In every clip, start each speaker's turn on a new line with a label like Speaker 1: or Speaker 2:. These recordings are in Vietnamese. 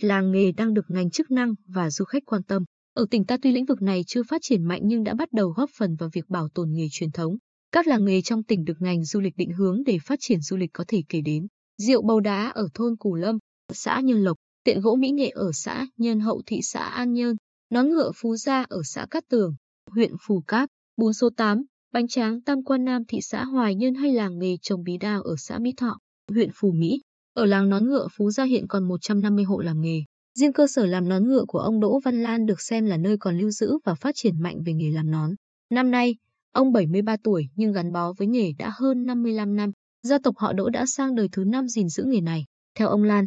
Speaker 1: lịch làng nghề đang được ngành chức năng và du khách quan tâm. Ở tỉnh ta tuy lĩnh vực này chưa phát triển mạnh nhưng đã bắt đầu góp phần vào việc bảo tồn nghề truyền thống. Các làng nghề trong tỉnh được ngành du lịch định hướng để phát triển du lịch có thể kể đến. Rượu bầu đá ở thôn Củ Lâm, xã Nhân Lộc, tiện gỗ Mỹ Nghệ ở xã Nhân Hậu thị xã An Nhơn, nón ngựa Phú Gia ở xã Cát Tường, huyện Phù Cát, bún số 8, bánh tráng Tam Quan Nam thị xã Hoài Nhơn hay làng nghề trồng bí đao ở xã Mỹ Thọ, huyện Phù Mỹ. Ở làng nón ngựa Phú Gia hiện còn 150 hộ làm nghề. Riêng cơ sở làm nón ngựa của ông Đỗ Văn Lan được xem là nơi còn lưu giữ và phát triển mạnh về nghề làm nón. Năm nay, ông 73 tuổi nhưng gắn bó với nghề đã hơn 55 năm. Gia tộc họ Đỗ đã sang đời thứ năm gìn giữ nghề này. Theo ông Lan,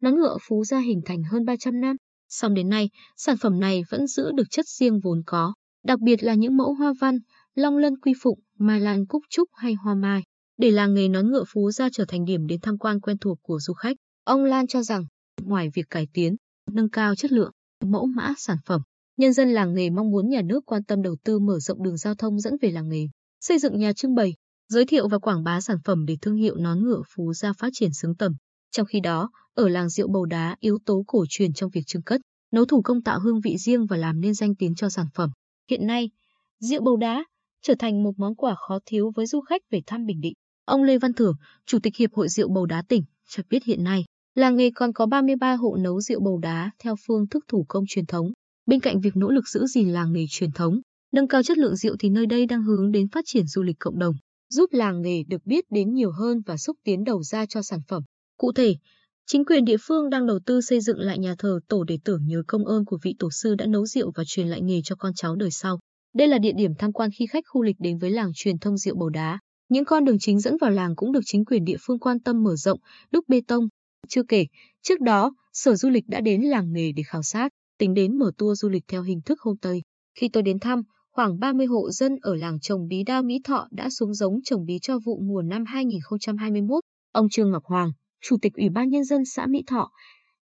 Speaker 1: nón ngựa Phú Gia hình thành hơn 300 năm. Song đến nay, sản phẩm này vẫn giữ được chất riêng vốn có, đặc biệt là những mẫu hoa văn, long lân quy phụng, mai lan cúc trúc hay hoa mai. Để làng nghề nón ngựa Phú Gia trở thành điểm đến tham quan quen thuộc của du khách, ông Lan cho rằng, ngoài việc cải tiến, nâng cao chất lượng, mẫu mã sản phẩm, nhân dân làng nghề mong muốn nhà nước quan tâm đầu tư mở rộng đường giao thông dẫn về làng nghề, xây dựng nhà trưng bày, giới thiệu và quảng bá sản phẩm để thương hiệu nón ngựa Phú Gia phát triển xứng tầm. Trong khi đó, ở làng rượu bầu đá yếu tố cổ truyền trong việc trưng cất, nấu thủ công tạo hương vị riêng và làm nên danh tiếng cho sản phẩm. Hiện nay, rượu bầu đá trở thành một món quà khó thiếu với du khách về thăm Bình Định. Ông Lê Văn Thưởng, Chủ tịch Hiệp hội Rượu Bầu Đá tỉnh, cho biết hiện nay, làng nghề còn có 33 hộ nấu rượu bầu đá theo phương thức thủ công truyền thống. Bên cạnh việc nỗ lực giữ gìn làng nghề truyền thống, nâng cao chất lượng rượu thì nơi đây đang hướng đến phát triển du lịch cộng đồng, giúp làng nghề được biết đến nhiều hơn và xúc tiến đầu ra cho sản phẩm. Cụ thể, chính quyền địa phương đang đầu tư xây dựng lại nhà thờ tổ để tưởng nhớ công ơn của vị tổ sư đã nấu rượu và truyền lại nghề cho con cháu đời sau. Đây là địa điểm tham quan khi khách khu lịch đến với làng truyền thông rượu bầu đá. Những con đường chính dẫn vào làng cũng được chính quyền địa phương quan tâm mở rộng, đúc bê tông. Chưa kể, trước đó, Sở Du lịch đã đến làng nghề để khảo sát, tính đến mở tour du lịch theo hình thức homestay. Khi tôi đến thăm, khoảng 30 hộ dân ở làng trồng bí đao Mỹ Thọ đã xuống giống trồng bí cho vụ mùa năm 2021. Ông Trương Ngọc Hoàng, Chủ tịch Ủy ban Nhân dân xã Mỹ Thọ,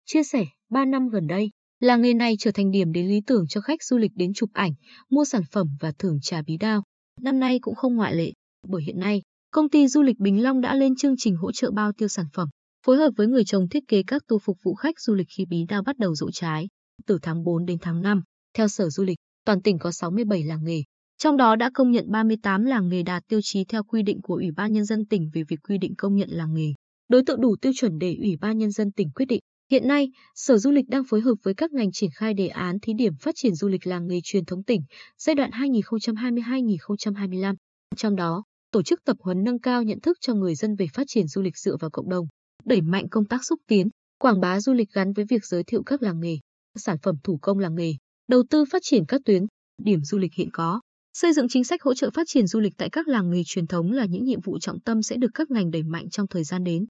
Speaker 1: chia sẻ 3 năm gần đây, làng nghề này trở thành điểm đến lý tưởng cho khách du lịch đến chụp ảnh, mua sản phẩm và thưởng trà bí đao. Năm nay cũng không ngoại lệ, bởi hiện nay, công ty du lịch Bình Long đã lên chương trình hỗ trợ bao tiêu sản phẩm, phối hợp với người trồng thiết kế các tour phục vụ khách du lịch khi bí đao bắt đầu rộ trái. Từ tháng 4 đến tháng 5, theo Sở Du lịch, toàn tỉnh có 67 làng nghề, trong đó đã công nhận 38 làng nghề đạt tiêu chí theo quy định của Ủy ban Nhân dân tỉnh về việc quy định công nhận làng nghề. Đối tượng đủ tiêu chuẩn để Ủy ban Nhân dân tỉnh quyết định. Hiện nay, Sở Du lịch đang phối hợp với các ngành triển khai đề án thí điểm phát triển du lịch làng nghề truyền thống tỉnh giai đoạn 2022-2025. Trong đó, tổ chức tập huấn nâng cao nhận thức cho người dân về phát triển du lịch dựa vào cộng đồng, đẩy mạnh công tác xúc tiến, quảng bá du lịch gắn với việc giới thiệu các làng nghề, sản phẩm thủ công làng nghề, đầu tư phát triển các tuyến, điểm du lịch hiện có. Xây dựng chính sách hỗ trợ phát triển du lịch tại các làng nghề truyền thống là những nhiệm vụ trọng tâm sẽ được các ngành đẩy mạnh trong thời gian đến.